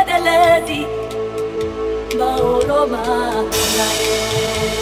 edelezi maoroma naye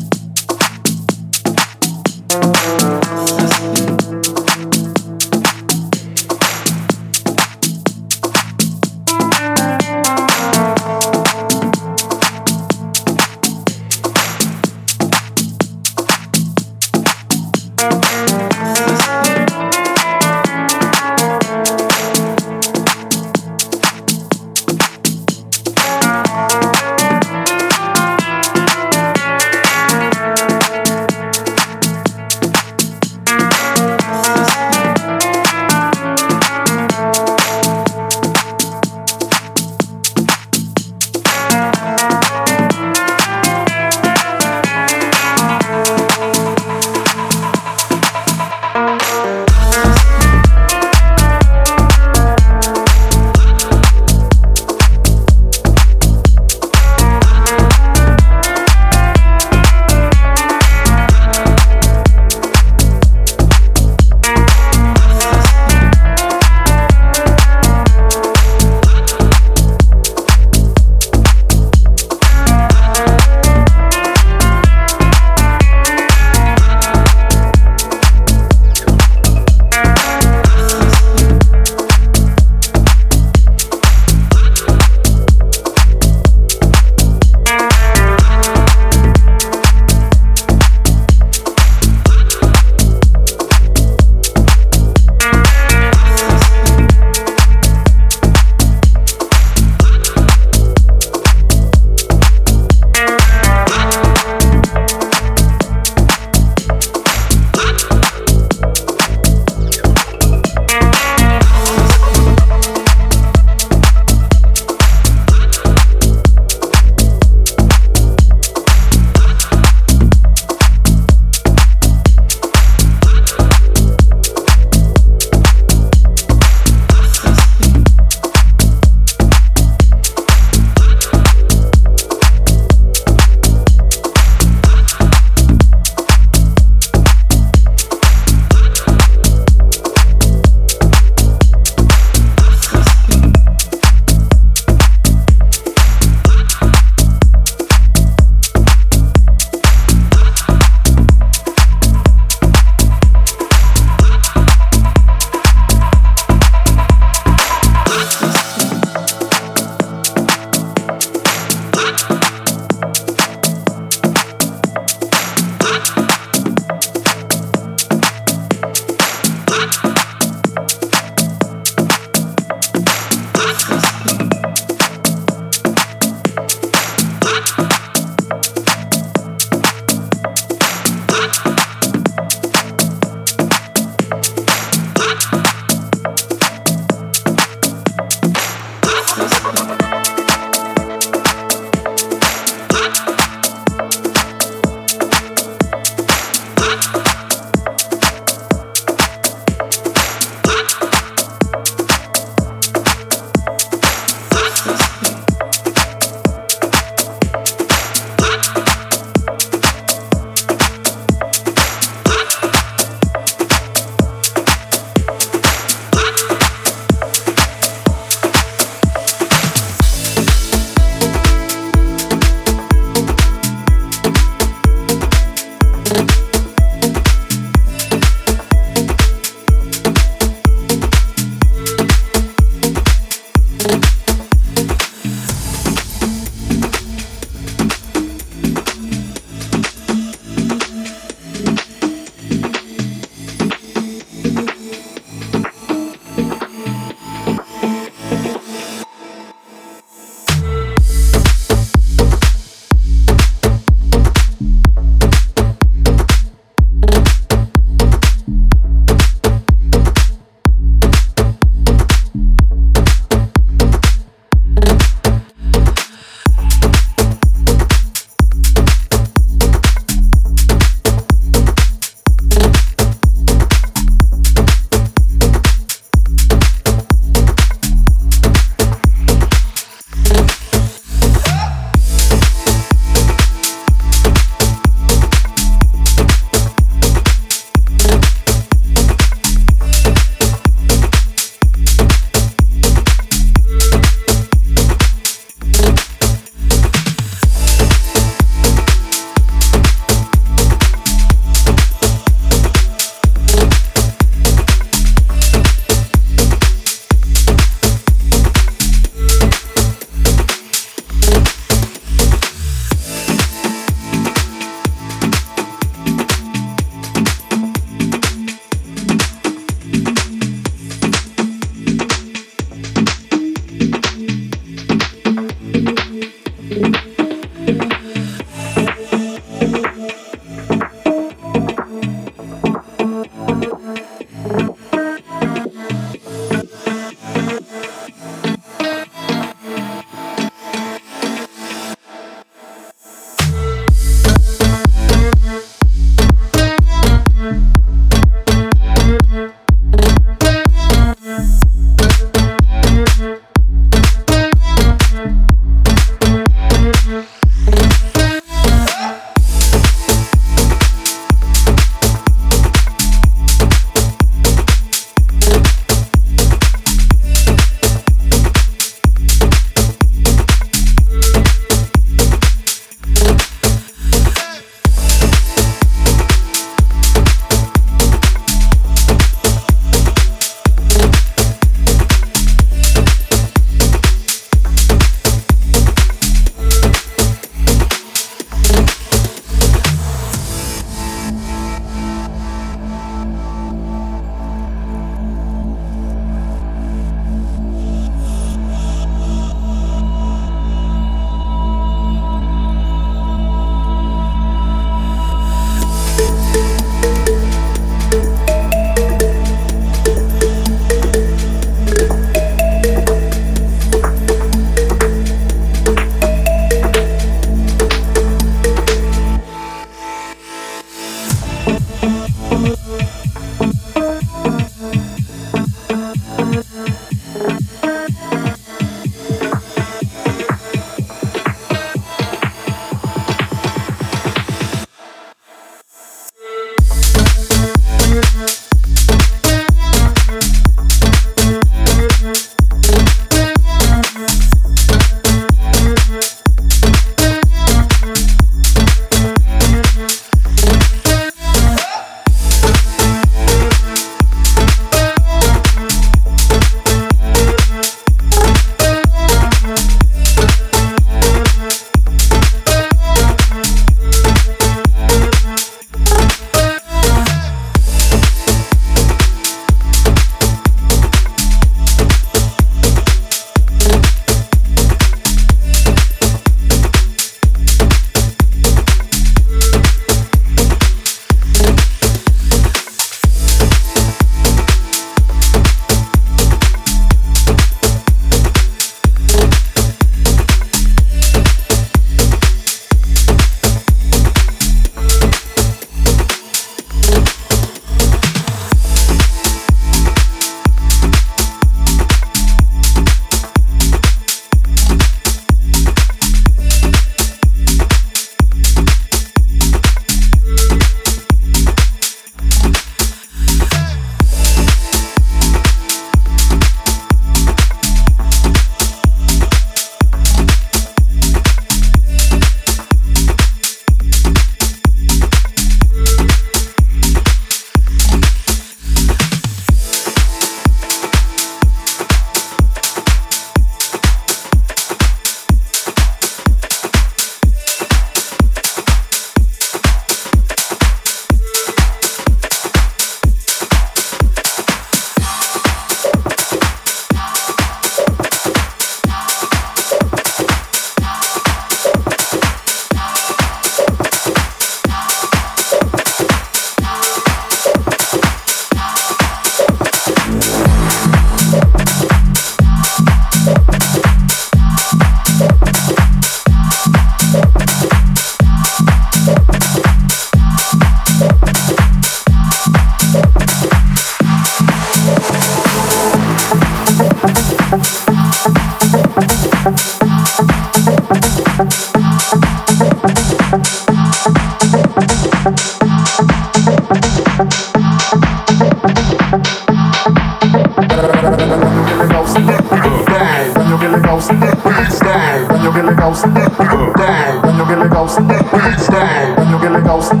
goes down, when your gilly goes down, when your gilly goes down,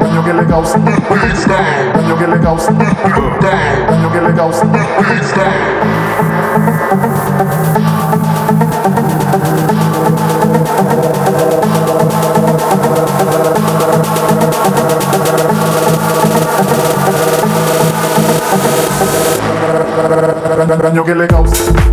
when your gilly goes down, when your gilly goes down, when your gilly goes down. When your gilly goes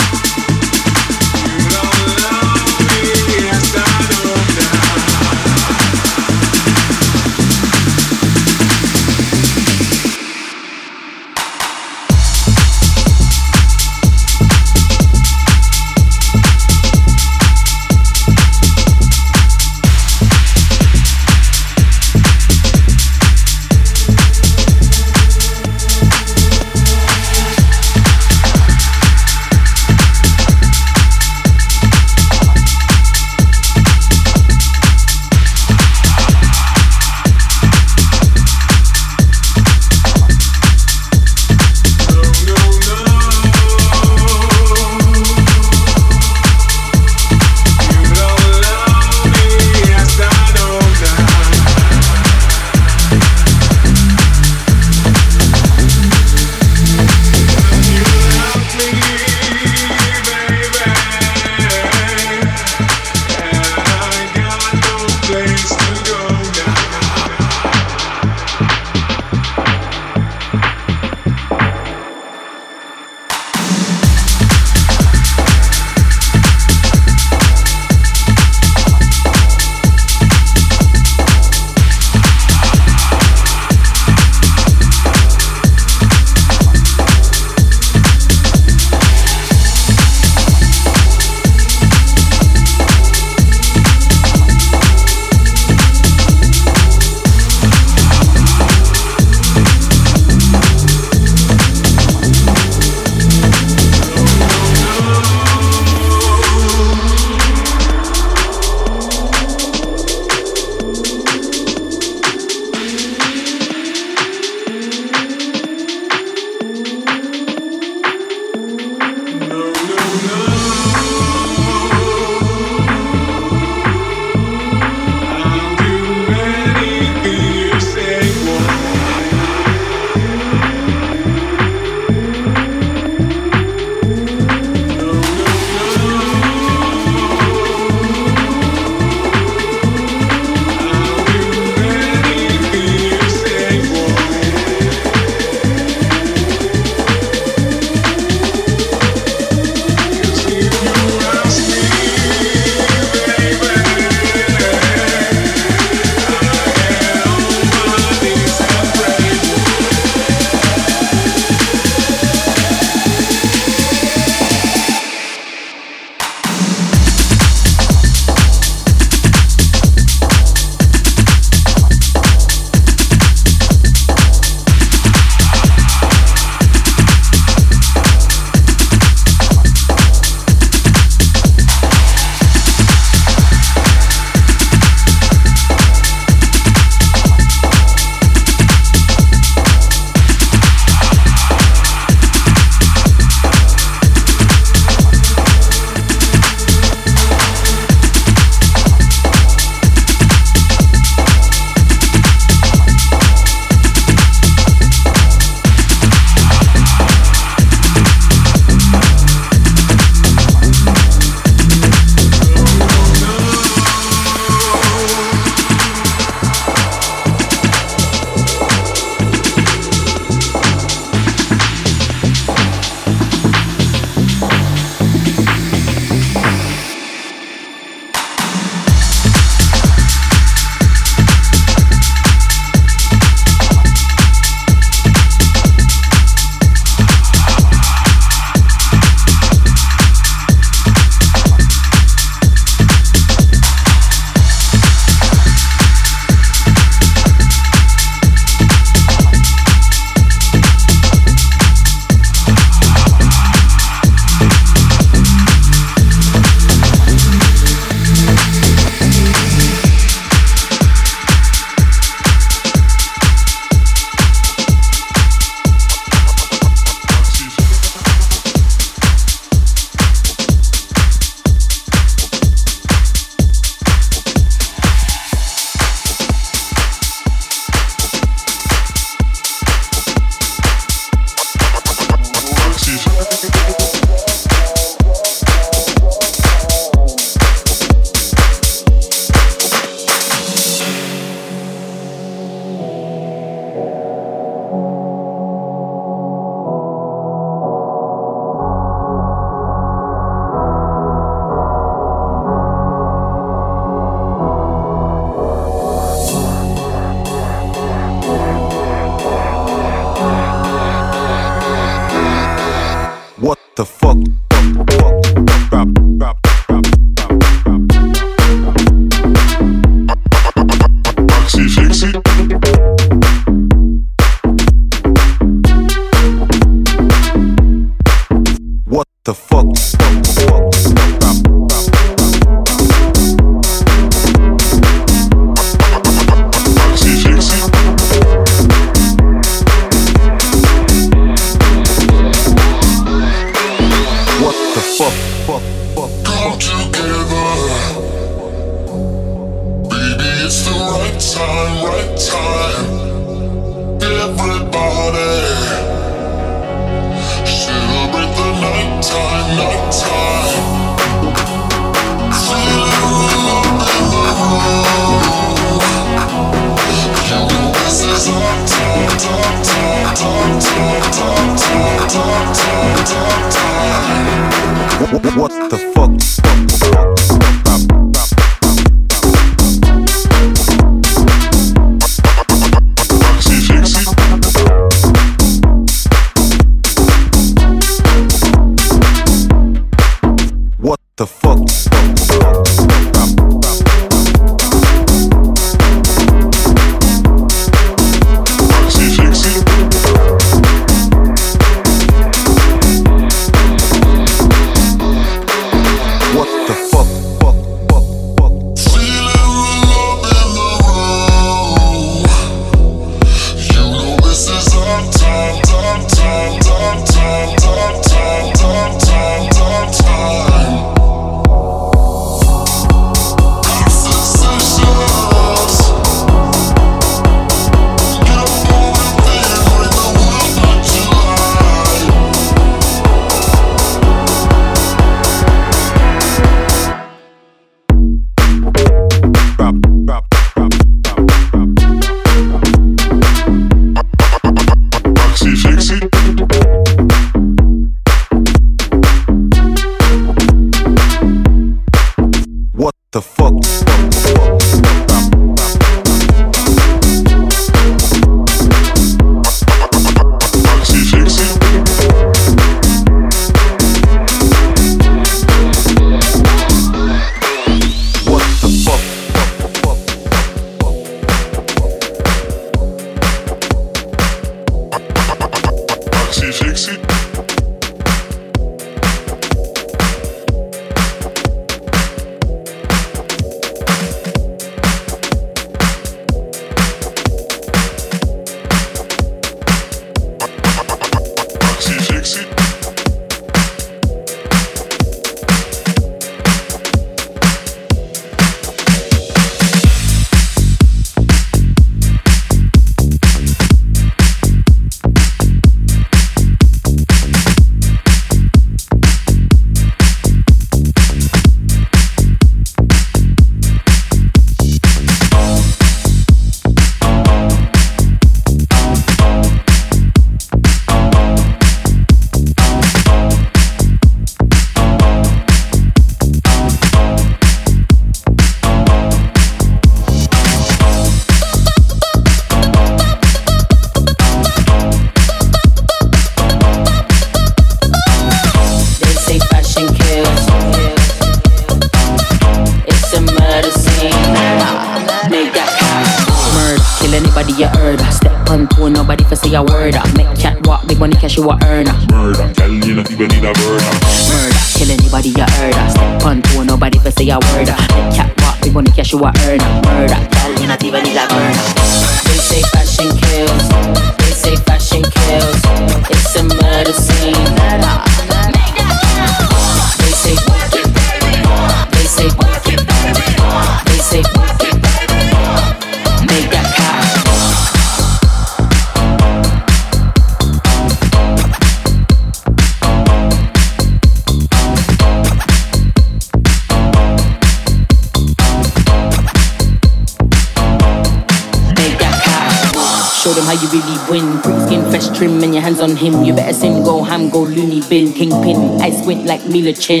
on him. You better sing, go ham, go loony bin, kingpin. I squint like Mila Chin.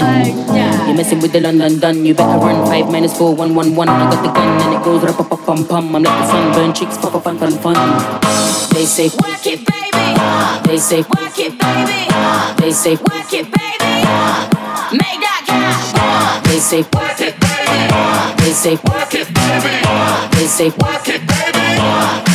You're messing with the London done. You better run five minus four, one, one, one. I got the gun and it goes rap, pum, pum, pum. I'm like the sunburn chicks, pop, pop, fun, fun, fun. They say, work it, baby. They say, work it, baby. They say, work it, baby. Make that cash. They say, work it, baby. They say, work it, baby. They say, work it, baby.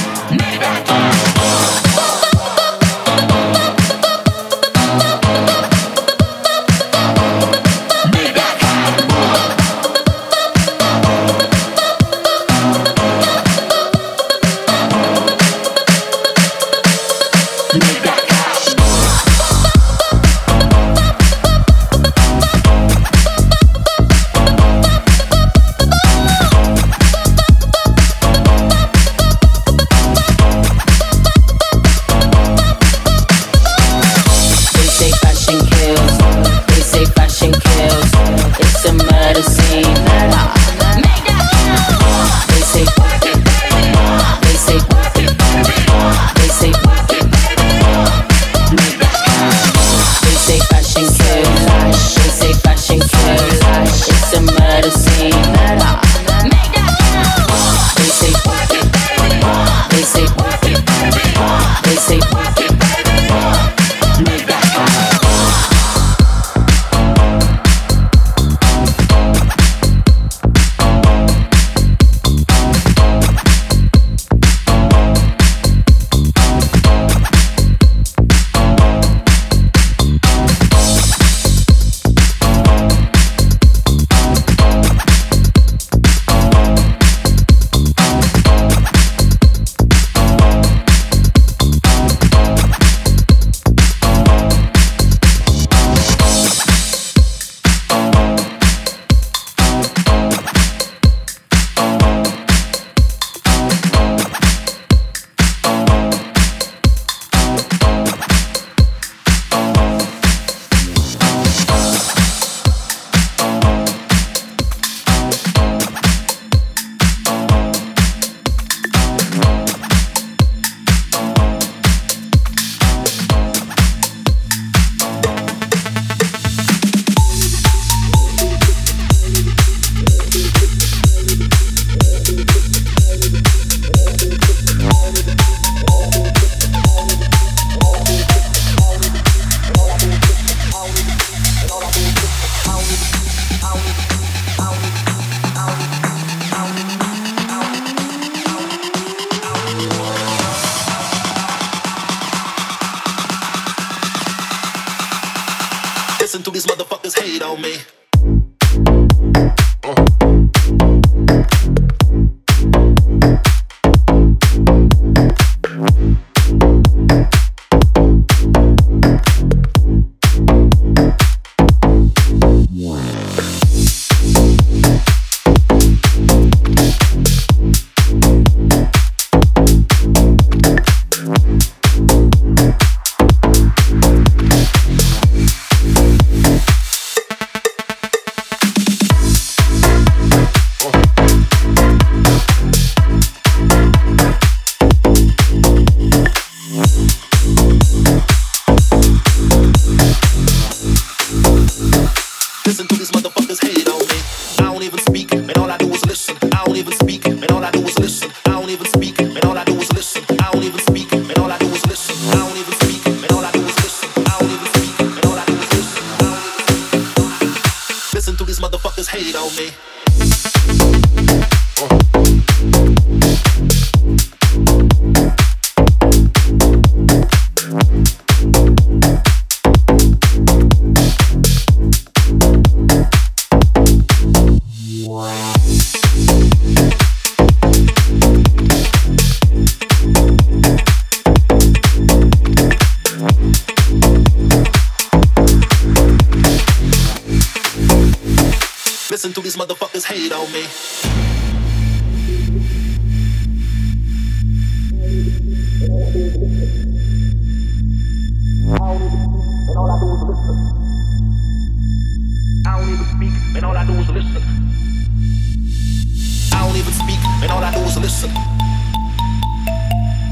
listen.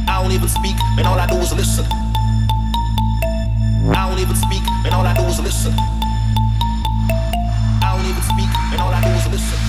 I don't even speak, and all I do is listen. I don't even speak, and all I do is listen. I don't even speak, and all I do is listen.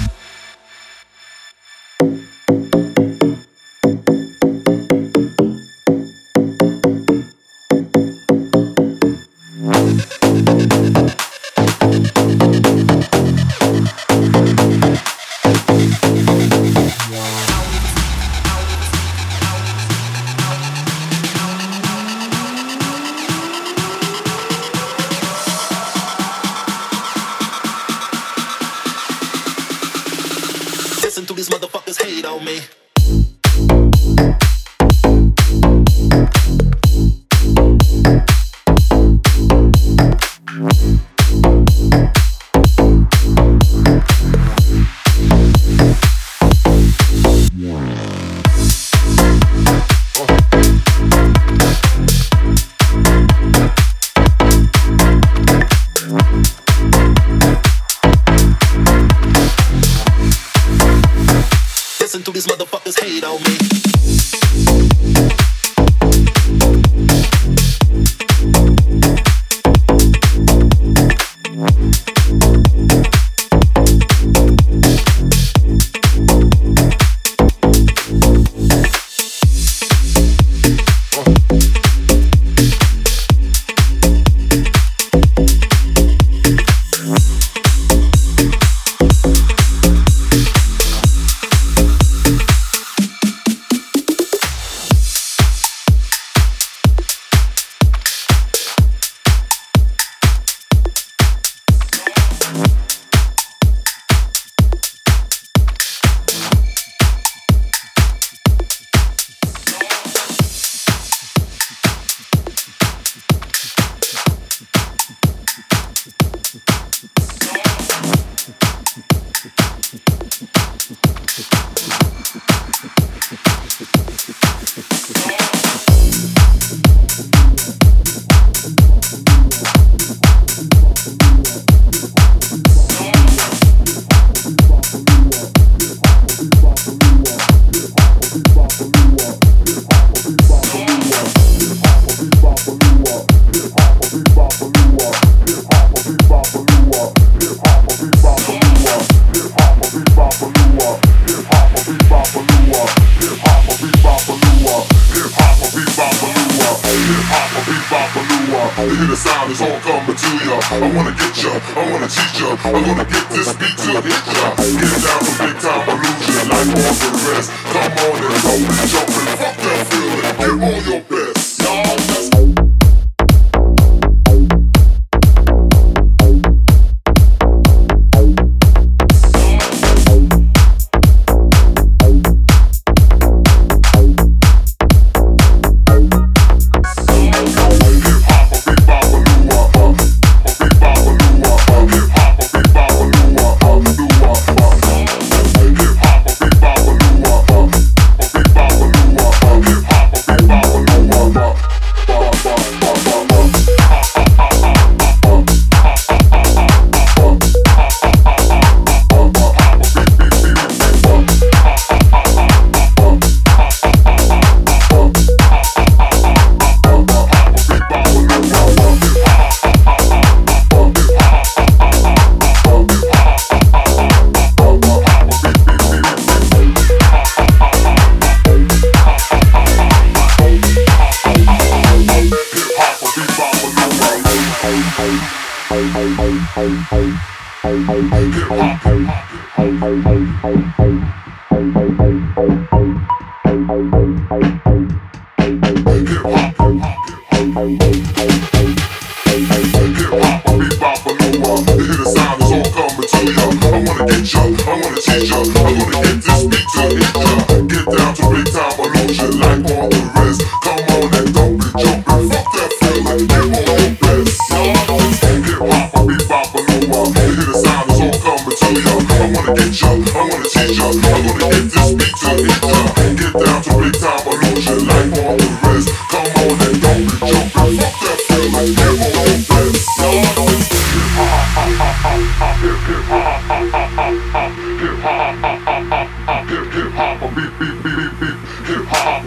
hop, beep beep beep beep beep, hip hop,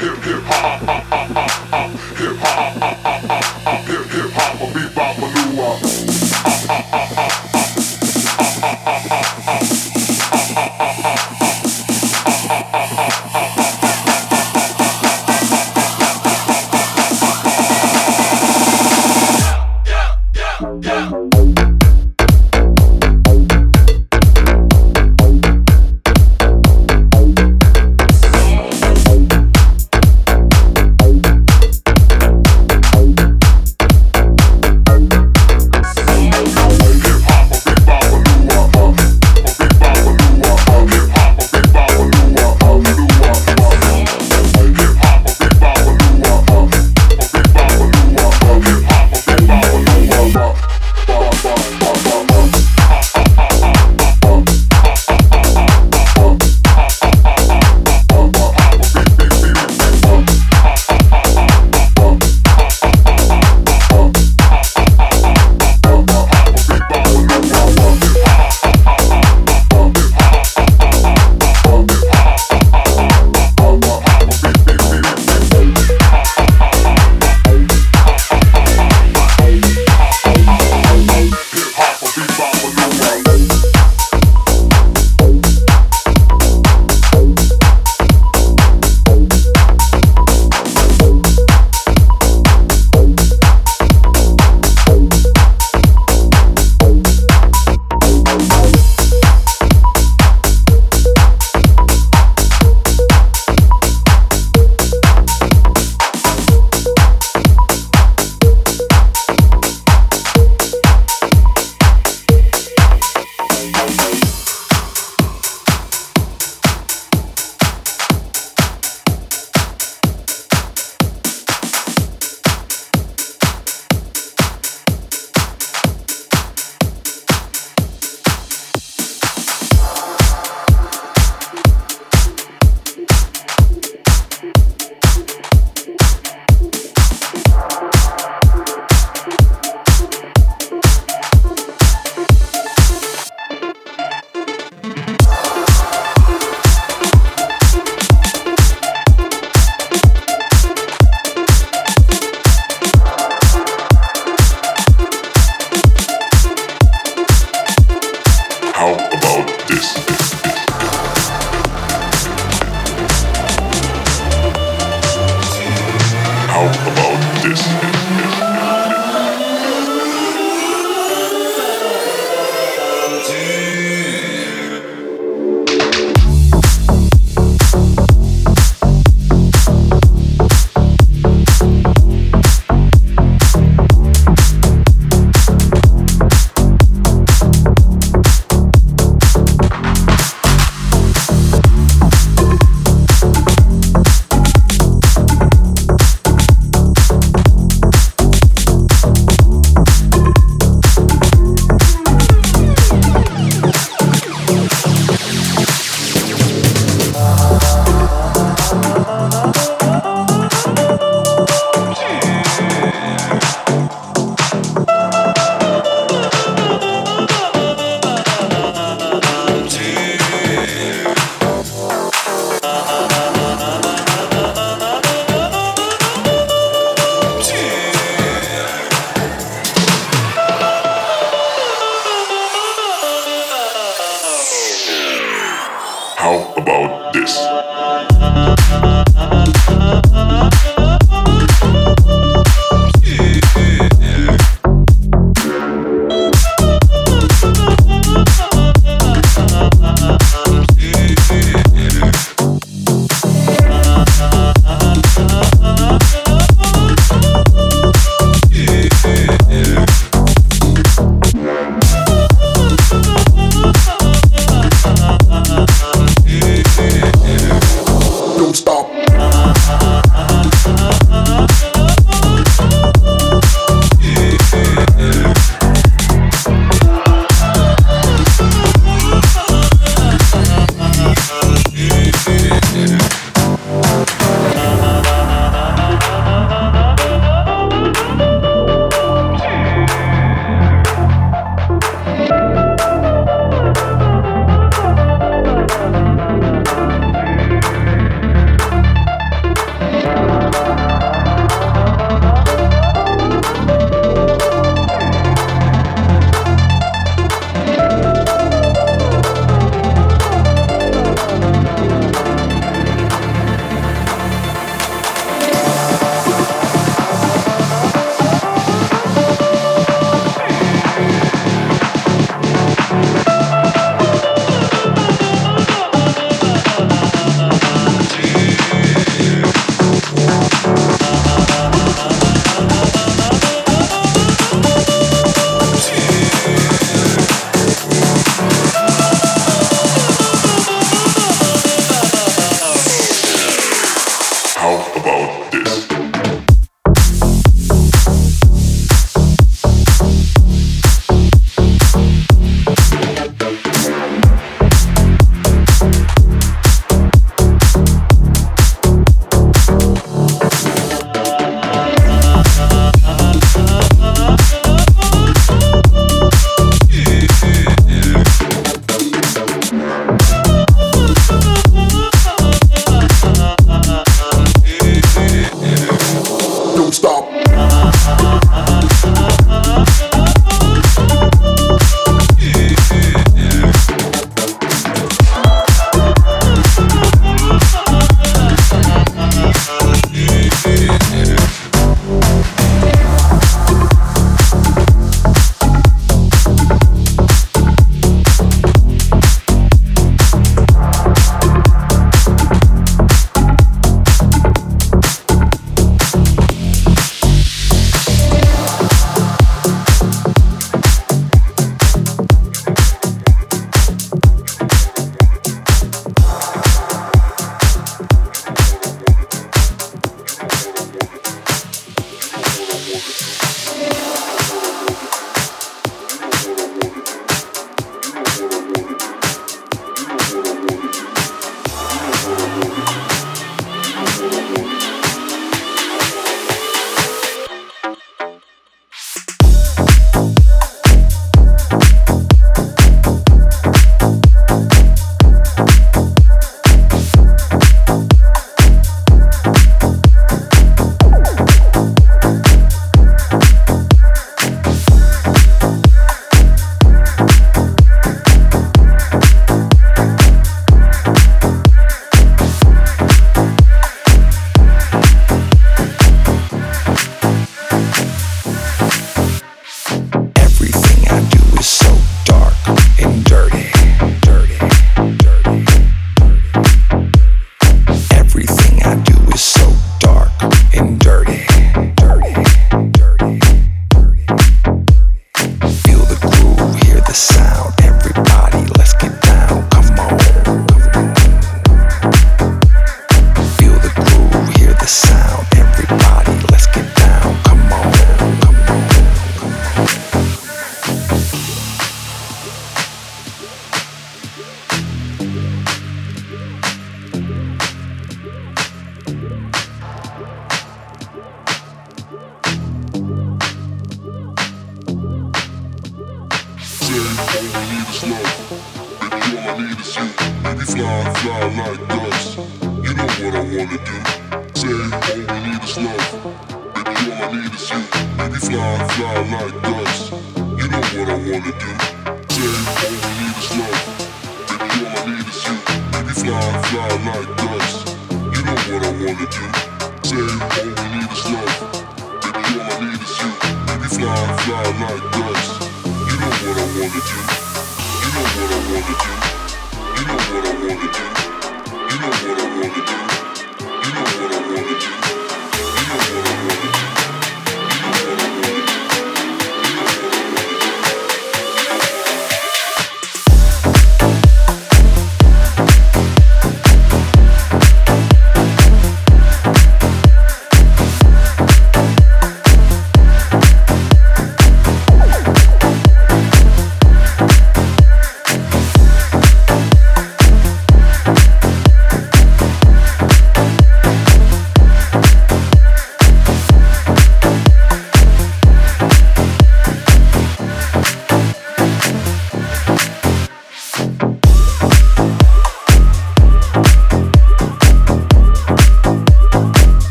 hip hip hop, hip hip hop, hip hop, hip hop.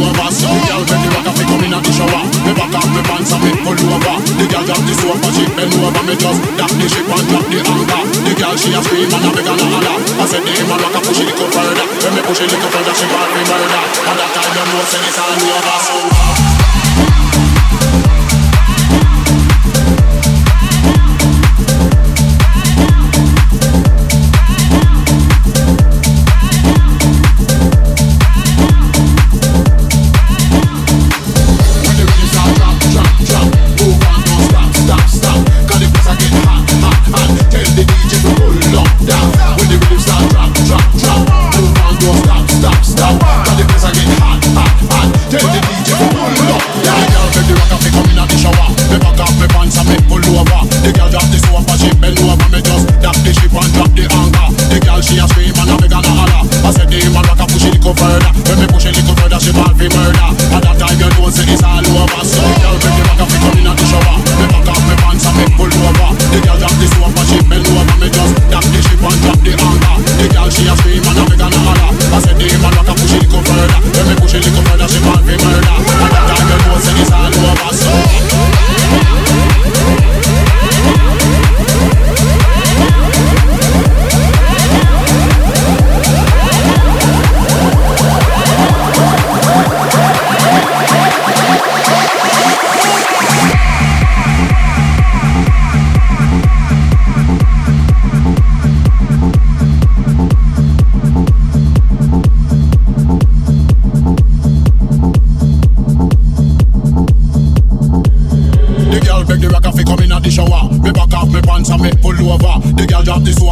over. So girl, when the rock up, me come in at the shower. Me back up, me pants and me pull over. The girl drop the sofa, she bend over. Me just drop the ship and drop the anchor. The girl she a scream and a make and a holler. I said the man rock up, push it little further. When me push it little further, she want me murder. And that time, you know, say it's all over. So.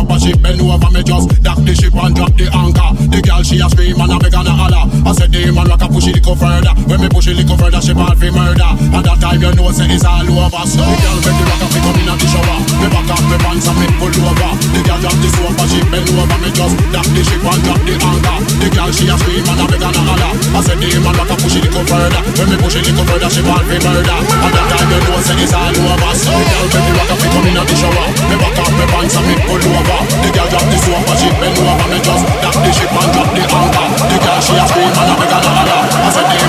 Soap and she bend over man rock a little further. When me push it a little further, she ball for murder. At that time you know say it's all over. So the girl make the rock a come in at the shower. Me back up me pants and me pull over. The girl drop the and she bend over me just dock the ship and drop the anchor. The girl she a scream and a beg and a holler. I said the man rock a push it a little further. When me push it a little further, she ball for murder. At that time you know say it's all over. So the girl make the rock a come in at the shower. Me back up me pants and me pull over. The girl drop the and she bend over me just dock the ship and drop the anchor. The girl she a scream and a beg and a holler. The